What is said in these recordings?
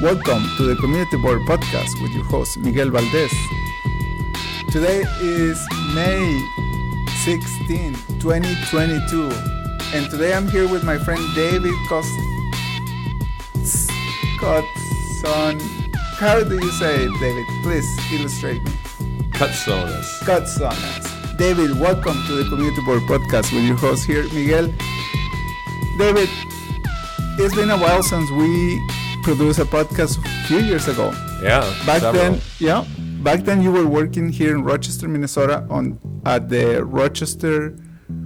Welcome to the Community Board Podcast with your host, Miguel Valdez. Today is May 16, 2022, and today I'm here with my friend David Cost- Cotson. How do you say it, David? Please illustrate me. Cutsonas. Cotsonas. David, welcome to the Community Board Podcast with your host here, Miguel. David, it's been a while since we produced a podcast a few years ago. Yeah. Back several. then, yeah, back then you were working here in Rochester, Minnesota, on at the Rochester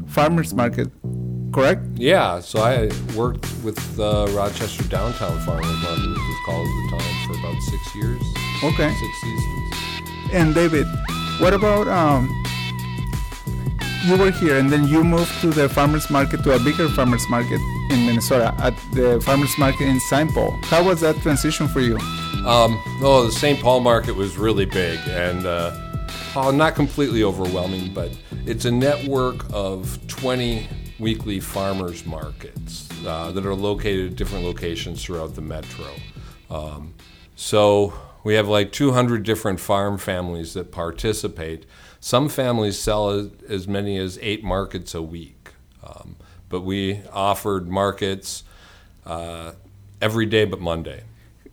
Farmers Market, correct? Yeah. So I worked with the Rochester Downtown Farmers Market, it was called at the time, for about six years, Okay. six seasons. And David, what about um? You were here, and then you moved to the farmers market, to a bigger farmers market in Minnesota, at the farmers market in St. Paul. How was that transition for you? Um, oh, the St. Paul market was really big and uh, oh, not completely overwhelming, but it's a network of 20 weekly farmers markets uh, that are located at different locations throughout the metro. Um, so we have like 200 different farm families that participate. Some families sell as, many as eight markets a week, um, but we offered markets uh, every day but Monday.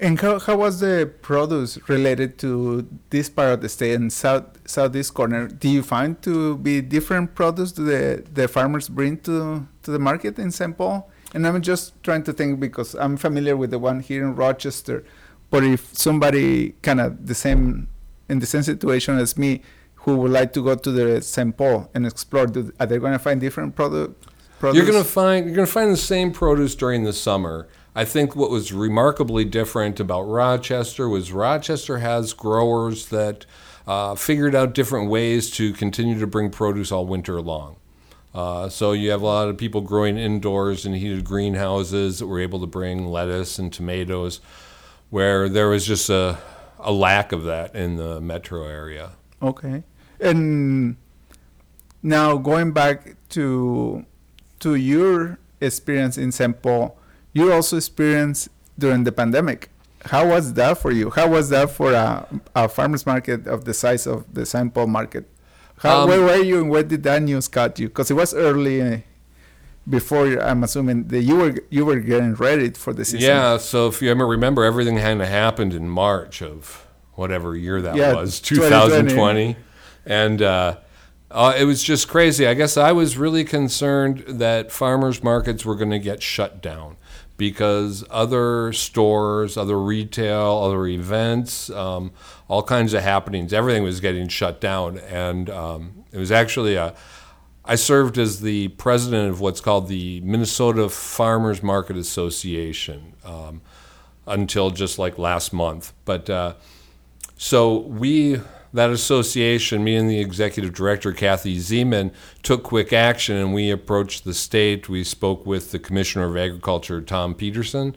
And how, how was the produce related to this part of the state and south southeast corner? Do you find to be different produce the the farmers bring to to the market in St. Paul? And I'm just trying to think because I'm familiar with the one here in Rochester, but if somebody kind of the same in the same situation as me, who would like to go to the St. Paul and explore, do, are they going to find different product? Produce? You're gonna find you're gonna find the same produce during the summer. I think what was remarkably different about Rochester was Rochester has growers that uh, figured out different ways to continue to bring produce all winter long. Uh, so you have a lot of people growing indoors in heated greenhouses that were able to bring lettuce and tomatoes, where there was just a, a lack of that in the metro area. Okay. And now going back to to your experience in. Paul, you also experienced during the pandemic. How was that for you? How was that for a, a farmers market of the size of the St. Paul market? How, Um, where were you and where did that news cut you? Because it was early uh, before I'm assuming that you were you were getting ready for the season. Yeah, so if you remember, everything kind of happened in March of whatever year that Yeah, was, 2020. 2020. And uh, uh, it was just crazy. I guess I was really concerned that farmers markets were going to get shut down because other stores, other retail, other events, um, all kinds of happenings, everything was getting shut down. And um, it was actually a I served as the president of what's called the Minnesota Farmers Market Association um, until just like last month. But uh, so we, that association, me and the executive director, Kathy Zeman, took quick action and we approached the state. We spoke with the Commissioner of Agriculture, Thom Petersen,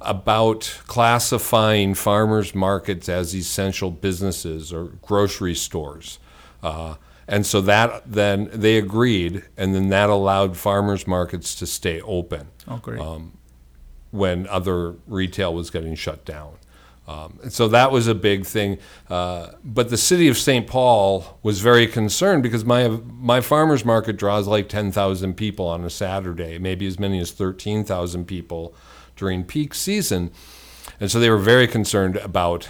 about classifying farmers markets as essential businesses or grocery stores. Uh, and so that then they agreed, and then that allowed farmers markets to stay open Oh, um, when other retail was getting shut down. Um, and so that was a big thing. Uh, but the city of St. Paul was very concerned because my my farmers market draws like 10,000 people on a Saturday, maybe as many as 13,000 people during peak season. And so they were very concerned about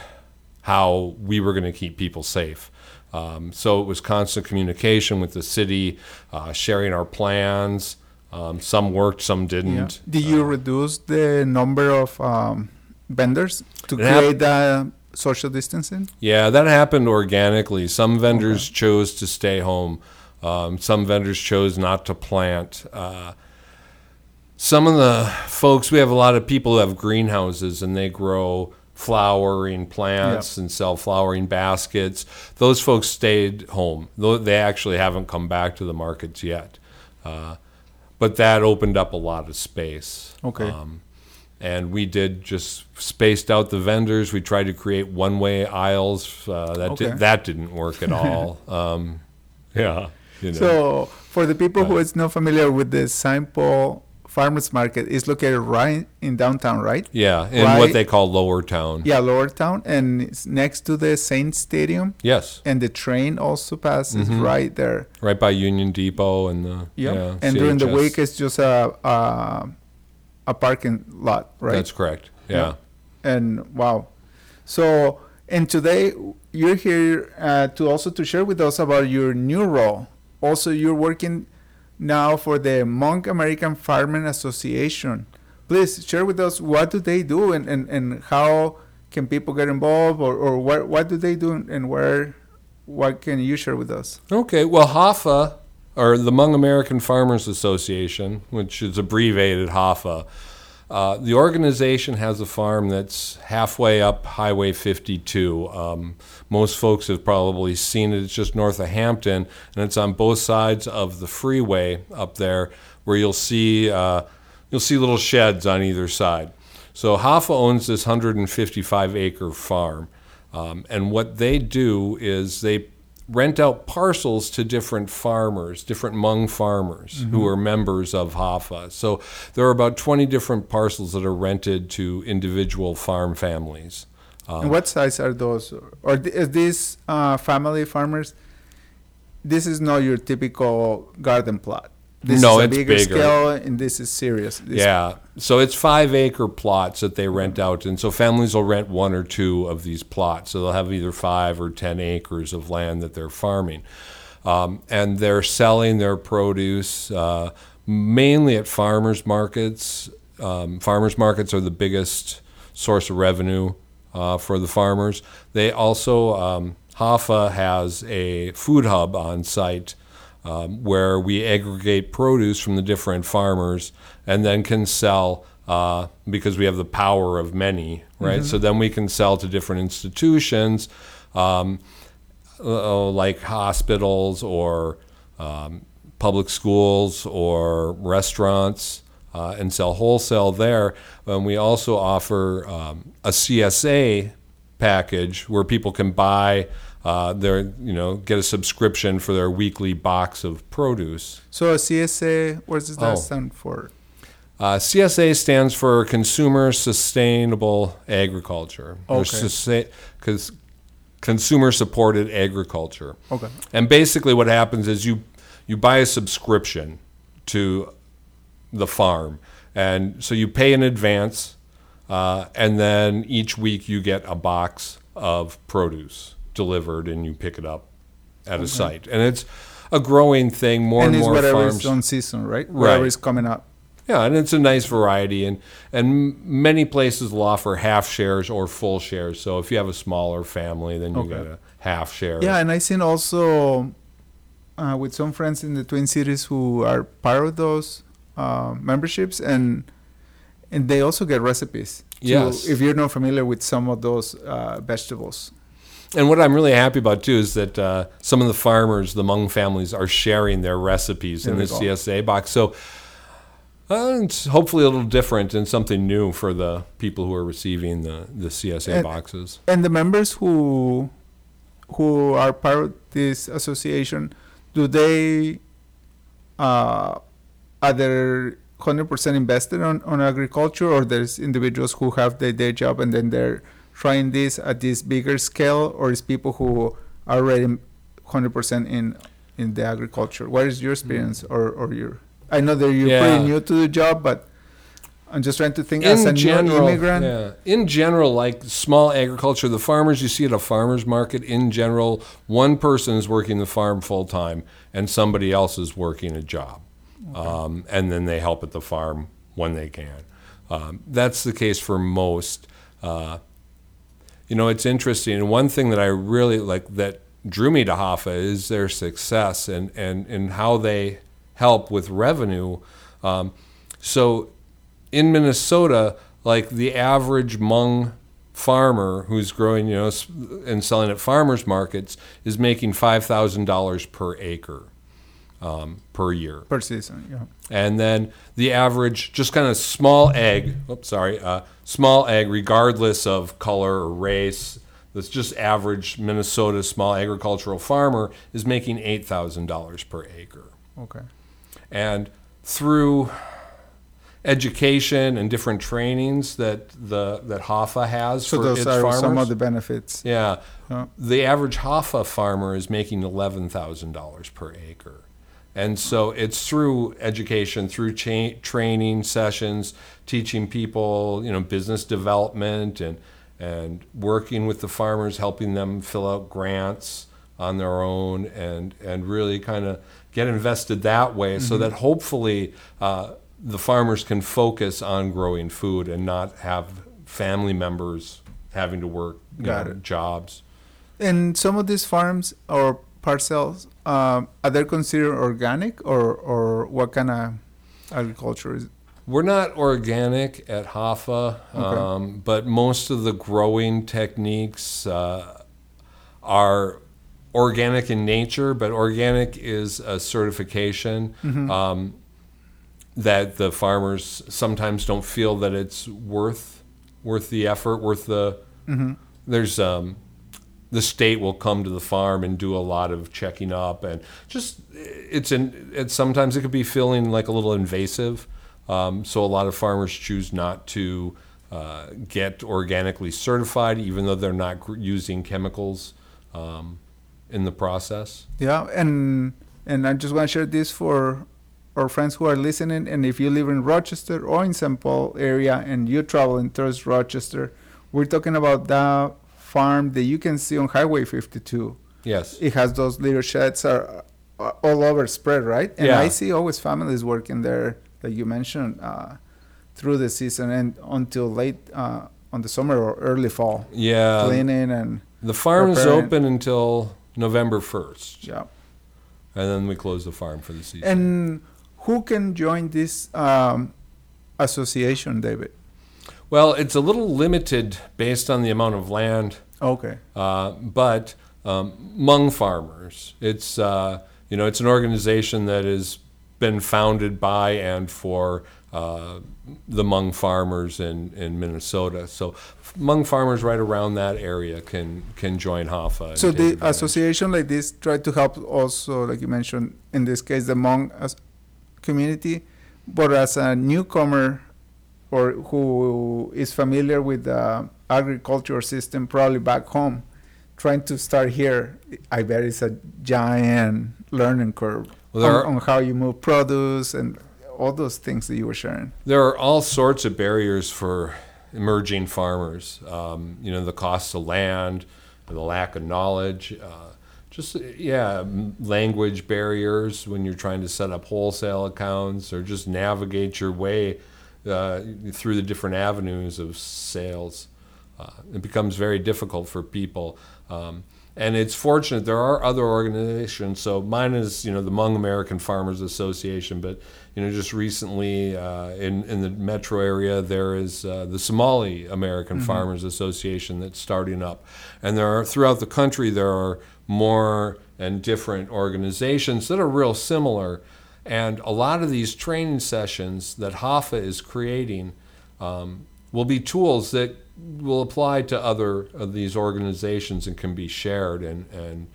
how we were going to keep people safe. Um, so it was constant communication with the city, uh, sharing our plans. Um, some worked, some didn't. Did you reduce the number of um, vendors to It hap- create that social distancing? Yeah, that happened organically. Some vendors chose to stay home. Um, some vendors chose not to plant. Uh, some of the folks, we have a lot of people who have greenhouses and they grow flowering plants and sell flowering baskets. Those folks stayed home. Though They actually haven't come back to the markets yet. Uh, but that opened up a lot of space. Okay. Um, and we did just spaced out the vendors. We tried to create one-way aisles. Uh, that Okay. did, that didn't work at all. um, yeah. You know. So, for the people who is not familiar with the. Paul farmers market is located right in downtown, right? Yeah, in Right. what they call Lower Town. Yeah, Lower Town, and it's next to the Saint Stadium, Yes, and the train also passes Mhm. right there. right by Union Depot and the Yep. yeah. and during the week, it's just a a, a parking lot, right? That's correct. Yeah. and wow so and today you're here uh, to also to share with us about your new role also you're working now for the Hmong american farming association please share with us what do they do and, and, and how can people get involved or, or what, what do they do and where what can you share with us Okay, well, HAFA, or the Hmong American Farmers Association, which is abbreviated HAFA, uh, the organization has a farm that's halfway up Highway 52. Um, most folks have probably seen it. It's just north of Hampton, and it's on both sides of the freeway up there, where you'll see uh, you'll see little sheds on either side. So HAFA owns this 155 acre farm. Um, and what they do is they rent out parcels to different farmers, different Hmong farmers who are members of HAFA. So there are about 20 different parcels that are rented to individual farm families. and what size are those or th- is these uh, family farmers this is not your typical garden plot this No, is a it's bigger, bigger. scale and this is serious This- Yeah. So it's five acre plots that they rent out. And so families will rent one or two of these plots. So they'll have either five or 10 acres of land that they're farming. Um, and they're selling their produce uh, mainly at farmers markets. Um, farmers markets are the biggest source of revenue uh, for the farmers. They also, um, HAFA has a food hub on site um, where we aggregate produce from the different farmers and then can sell uh, because we have the power of many, right? So then we can sell to different institutions um, uh, like hospitals or um, public schools or restaurants uh, and sell wholesale there. And we also offer um, a CSA package where people can buy uh, their, you know, get a subscription for their weekly box of produce. so a csa what does that Oh. stand for Uh, CSA stands for Consumer Sustainable Agriculture. Okay. cons- Consumer Supported Agriculture. okay And basically, what happens is you you buy a subscription to the farm, and so you pay in advance, uh, and then each week you get a box of produce delivered, and you pick it up at a site, and it's a growing thing. More and, and it's more whatever farms. is on season right whatever Right. is coming up Yeah, and it's a nice variety, and and many places will offer half shares or full shares. So if you have a smaller family, then you Okay. get a half share. yeah and i seen also uh, with some friends in the twin cities who are part of those uh, memberships and and they also get recipes to- Yes. if you're not familiar with some of those uh, vegetables And what I'm really happy about too is that uh, some of the farmers, the Hmong families, are sharing their recipes in the go. CSA box. So uh, it's hopefully a little different and something new for the people who are receiving the, the CSA And- boxes. And the members who who are part of this association, do they uh, are they hundred percent invested on, on agriculture, or there's individuals who have their day job and then they're trying this at this bigger scale, or is people who are already hundred percent in in the agriculture? What is your experience, or or your? I know that you're Yeah. pretty new to the job, but I'm just trying to think as a in general, immigrant. yeah, in general, like small agriculture, the farmers you see at a farmer's market, in general, one person is working the farm full time and somebody else is working a job. Um, and then they help at the farm when they can. Um, that's the case for most. Uh, you know, it's interesting. And one thing that I really like that drew me to HAFA is their success and, and, and how they help with revenue. Um, so in Minnesota, like the average Hmong farmer who's growing, you know, and selling at farmers markets is making five thousand dollars per acre um, per year, Per season, yeah. and then the average, just kind of small egg. Oops, sorry, uh, small egg, regardless of color or race. This just average Minnesota small agricultural farmer is making eight thousand dollars per acre. Okay. And through education and different trainings that the that HAFA has So for those its are farmers. some of the benefits. Yeah. Yeah. The average HAFA farmer is making $11,000 per acre. And so it's through education, through cha- training sessions, teaching people, you know, business development and, and working with the farmers, helping them fill out grants on their own and, and really kind of get invested that way so Mm-hmm. that hopefully uh, the farmers can focus on growing food and not have family members having to work Got know, it. jobs. And some of these farms or parcels, um, are they considered organic or, or what kind of agriculture is? We're not organic at HAFA, Okay. um, but most of the growing techniques uh, are organic in nature. But organic is a certification um, that the farmers sometimes don't feel that it's worth worth the effort, worth the. There's um, the state will come to the farm and do a lot of checking up and just it's in it's sometimes it could be feeling like a little invasive um, so a lot of farmers choose not to uh, get organically certified even though they're not using chemicals um, in the process Yeah, and and I just want to share this for our friends who are listening. And if you live in Rochester or in St. Paul area and you're traveling towards Rochester, we're talking about that farm that you can see on Highway 52. yes It has those little sheds are uh, all over spread, right? And Yeah. I see always families working there, that you mentioned, uh, through the season and until late uh, on the summer or early fall, yeah cleaning and the farm is open until november 1st yeah. and then we close the farm for the season And who can join this um, association, David? Well it's a little limited based on the amount of land Okay. uh, but um, Hmong farmers. It's uh, you know it's an organization that has been founded by and for uh, the Hmong farmers in, in Minnesota. So Hmong farmers right around that area can can join Hafa. So the advantage. association like this try to help also, like you mentioned, in this case, the Hmong community, but as a newcomer or who is familiar with the agricultural system, probably back home, trying to start here, I bet it's a giant learning curve Well, on, are- on how you move produce and all those things that you were sharing. There are all sorts of barriers for emerging farmers. Um, you know, the cost of land, the lack of knowledge, uh, just yeah, language barriers when you're trying to set up wholesale accounts or just navigate your way uh, through the different avenues of sales. Uh, it becomes very difficult for people. Um, and it's fortunate there are other organizations. So mine is, you know, the Hmong American Farmers Association, but you know, just recently uh, in in the metro area there is uh, the Somali American Farmers Association that's starting up, and there are throughout the country there are more and different organizations that are real similar, and a lot of these training sessions that HAFA is creating um, will be tools that will apply to other of these organizations and can be shared and and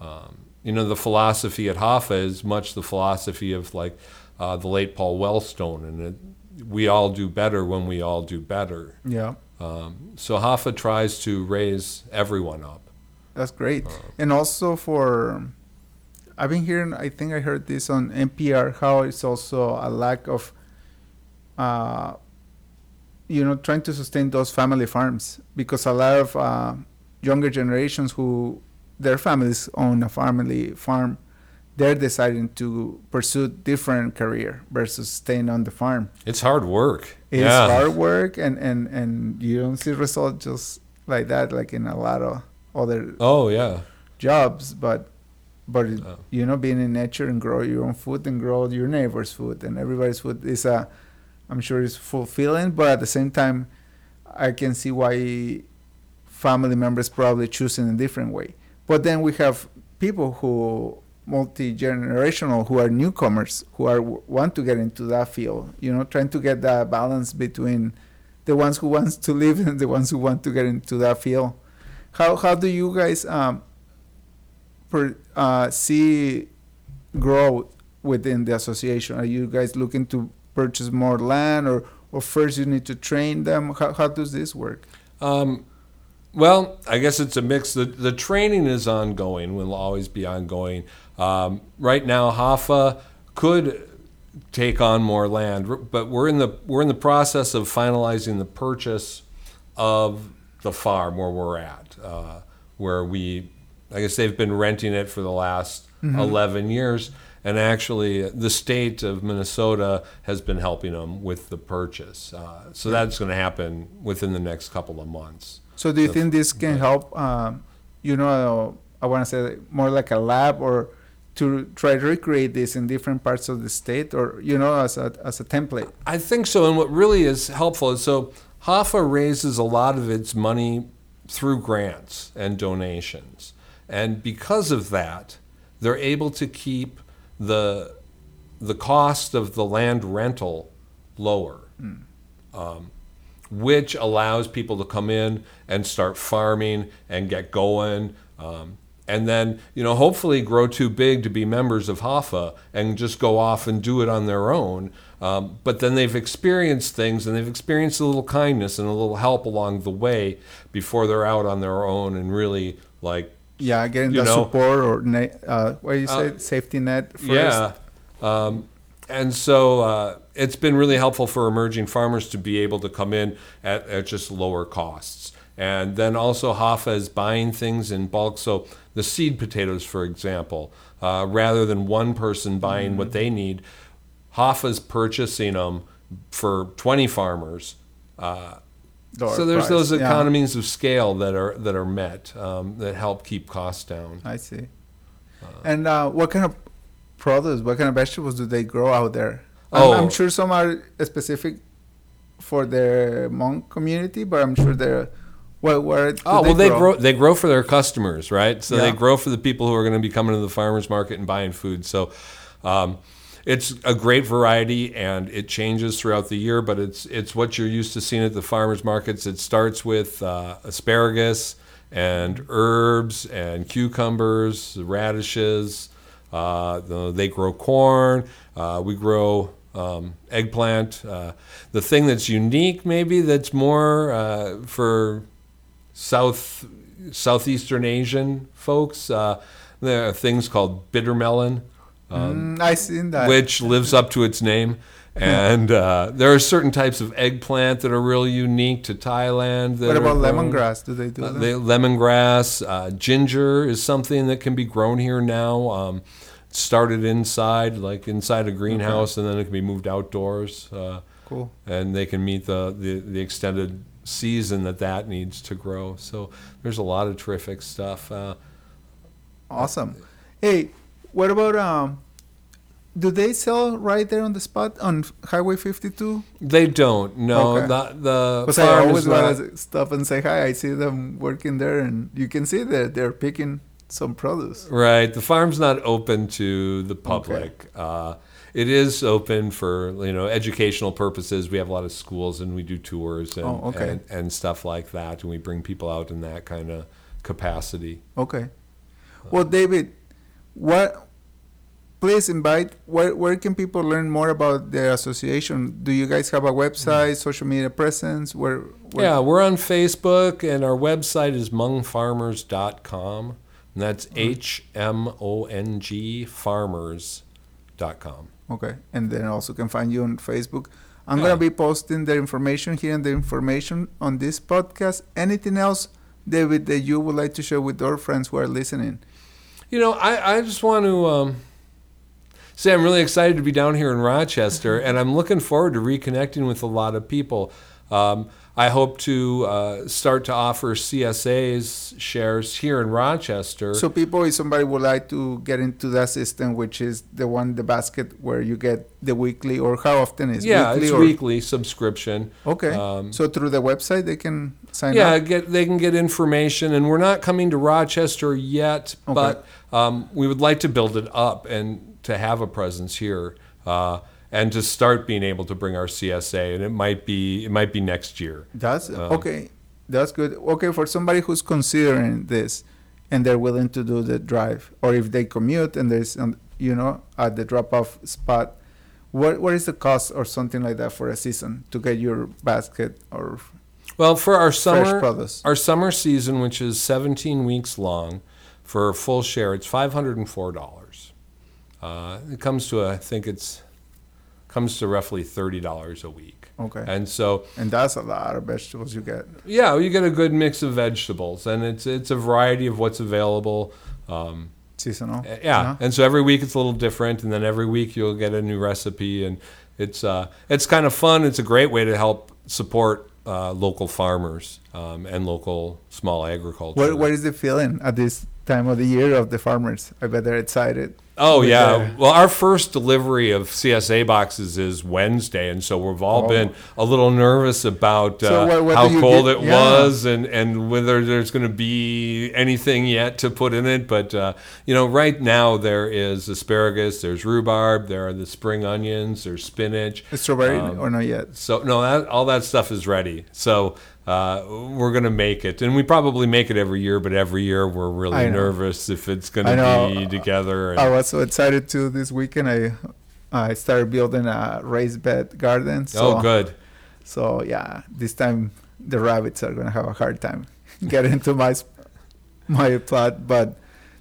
um, you know the philosophy at HAFA is much the philosophy of like uh, the late Paul Wellstone and it, we all do better when we all do better Yeah. um, so HAFA tries to raise everyone up That's great. and also for, I've been hearing, I think I heard this on NPR, how it's also a lack of, uh, you know, trying to sustain those family farms because a lot of uh, younger generations who their families own a family farm, they're deciding to pursue different career versus staying on the farm. it's hard work. It's yeah. hard work and, and, and you don't see results just like that, like in a lot of other oh yeah. jobs, but but Oh. you know, being in nature and grow your own food and grow your neighbor's food and everybody's food is a, I'm sure it's fulfilling, but at the same time, I can see why family members probably choose in a different way. But then we have people who multi generational who are newcomers who are want to get into that field. You know, trying to get that balance between the ones who wants to live and the ones who want to get into that field. How how do you guys um, per, uh, see growth within the association? Are you guys looking to purchase more land, or or first you need to train them? How how does this work? Um, well, I guess it's a mix. The, the training is ongoing, will always be ongoing. Um, right now, Hafa could take on more land, but we're in the we're in the process of finalizing the purchase of the farm where we're at, uh, where we, I guess they've been renting it for the last 11 years, and actually the state of Minnesota has been helping them with the purchase. Uh, so that's going to happen within the next couple of months. So do you So- think this can help? Um, you know, I want to say more like a lab, or to try to recreate this in different parts of the state, or you know, as a as a template. I think so. And what really is helpful is so HAFA raises a lot of its money through grants and donations. And because of that, they're able to keep the, the cost of the land rental lower, um, which allows people to come in and start farming and get going. Um, and then, you know, hopefully grow too big to be members of HAFA and just go off and do it on their own. Um, but then they've experienced things and they've experienced a little kindness and a little help along the way before they're out on their own and really like Yeah, getting the know, support or uh, what do you say, Uh, safety net first. Yeah. Um, and so uh, it's been really helpful for emerging farmers to be able to come in at, at just lower costs. And then also HAFA is buying things in bulk. So the seed potatoes, for example, uh, rather than one person buying what they need, HAFA's purchasing them for 20 farmers. Uh, so there's price, those yeah. economies of scale that are that are met um, that help keep costs down. I see. and uh, what kind of produce, what kind of vegetables do they grow out there? I'm, Oh. I'm sure some are specific for their Hmong community, but I'm sure they're. What, where Oh well, they grow? grow. They grow for their customers, right? So they grow for the people who are going to be coming to the farmers market and buying food. So um, it's a great variety, and it changes throughout the year. But it's it's what you're used to seeing at the farmers markets. It starts with uh, asparagus and herbs and cucumbers, radishes. Uh, they grow corn. Uh, we grow um, eggplant. Uh, the thing that's unique, maybe, that's more uh, for South Southeastern Asian folks. Uh, there are things called bitter melon, Mm, I seen that. which lives up to its name. And uh, there are certain types of eggplant that are really unique to Thailand. That what about lemongrass? Do they do Uh, that? they, lemongrass, uh, ginger is something that can be grown here now. Um, started inside, like inside a greenhouse, and then it can be moved outdoors. Uh, cool. and they can meet the, the, the extended season that that needs to grow. So there's a lot of terrific stuff. Uh, Awesome. Hey, what about um? Do they sell right there on the spot on Highway 52? they don't. No, Okay. the the Because I always want to stop and say hi. I see them working there, and you can see that they're picking some produce. Right. The farm's not open to the public. Uh, it is open for you know educational purposes. We have a lot of schools and we do tours and, Oh, okay. and, and stuff like that, and we bring people out in that kind of capacity. Okay. Well, David, what? Please invite. Where where can people learn more about the association? Do you guys have a website, mm-hmm. social media presence? Where? where Yeah, we're on Facebook, and our website is hmongfarmers.com. And that's mm-hmm. H M O N G farmers.com. Okay, and then also can find you on Facebook. I'm Yeah. gonna be posting the information here and the information on this podcast. Anything else, David, that you would like to share with our friends who are listening? You know, I, I just want to um, say I'm really excited to be down here in Rochester, and I'm looking forward to reconnecting with a lot of people. Um, I hope to uh, start to offer CSA's shares here in Rochester. So, people, if somebody would like to get into that system, which is the one, the basket, where you get the weekly, or how often is yeah, weekly? it's or, weekly subscription. Okay. Um, so through the website, they can sign yeah, up. get they can get information, and we're not coming to Rochester yet, Okay. but um, we would like to build it up and to have a presence here, uh, and to start being able to bring our CSA, and it might be it might be next year. That's Uh, okay. That's good. Okay, for somebody who's considering this and they're willing to do the drive, or if they commute and there's, um, you know, at the drop-off spot, What what is the cost or something like that for a season to get your basket or Well, for our summer our summer season, which is 17 weeks long, for a full share, it's $504. Uh, it comes to I think it's comes to roughly $30 a week. Okay. And so And that's a lot of vegetables you get. Yeah, you get a good mix of vegetables, and it's it's a variety of what's available. Um, Seasonal. yeah, Uh-huh. and so every week it's a little different, and then every week you'll get a new recipe, and it's uh, it's kind of fun. It's a great way to help support uh, local farmers um, and local small agriculture. What what is the feeling at this time of the year of the farmers? I bet they're excited. Oh yeah. Well, our first delivery of CSA boxes is Wednesday, and so we've all Oh. been a little nervous about uh, So how cold get- it yeah. was, and and whether there's going to be anything yet to put in it. But uh, you know, right now there is asparagus, there's rhubarb, there are the spring onions, there's spinach. Strawberry Um, or not yet? So no, that, all that stuff is ready. So uh, we're going to make it, and we probably make it every year. But every year we're really nervous if it's going to be together. And, I was so excited too this weekend. I I started building a raised bed garden. So, oh, good. So yeah, this time the rabbits are gonna have a hard time getting into my my plot. But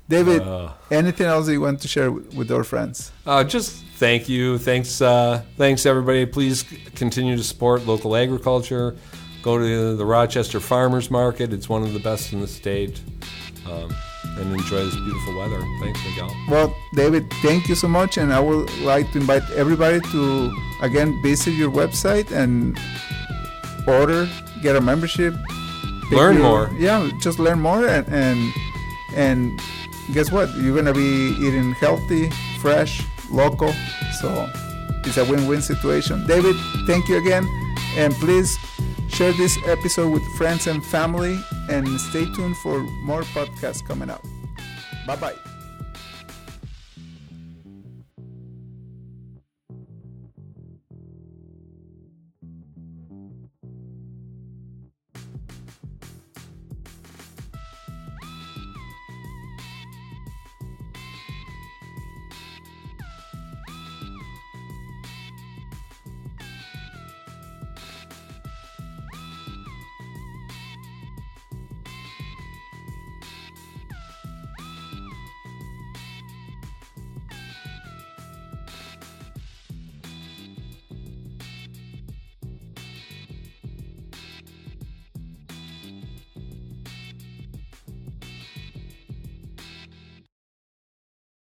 David, Uh, anything else you want to share with, with our friends? Uh, just thank you. Thanks, uh, thanks everybody. Please continue to support local agriculture. Go to the Rochester Farmers Market. It's one of the best in the state. Um, and enjoy this beautiful weather. Thanks, Miguel. Well, David, thank you so much, and I would like to invite everybody to again visit your website and order, get a membership, Learn your- more. Yeah, just learn more, and and and guess what? You're gonna be eating healthy, fresh, local. So it's a win-win situation. David, thank you again, and please share this episode with friends and family, and stay tuned for more podcasts coming up. Bye bye.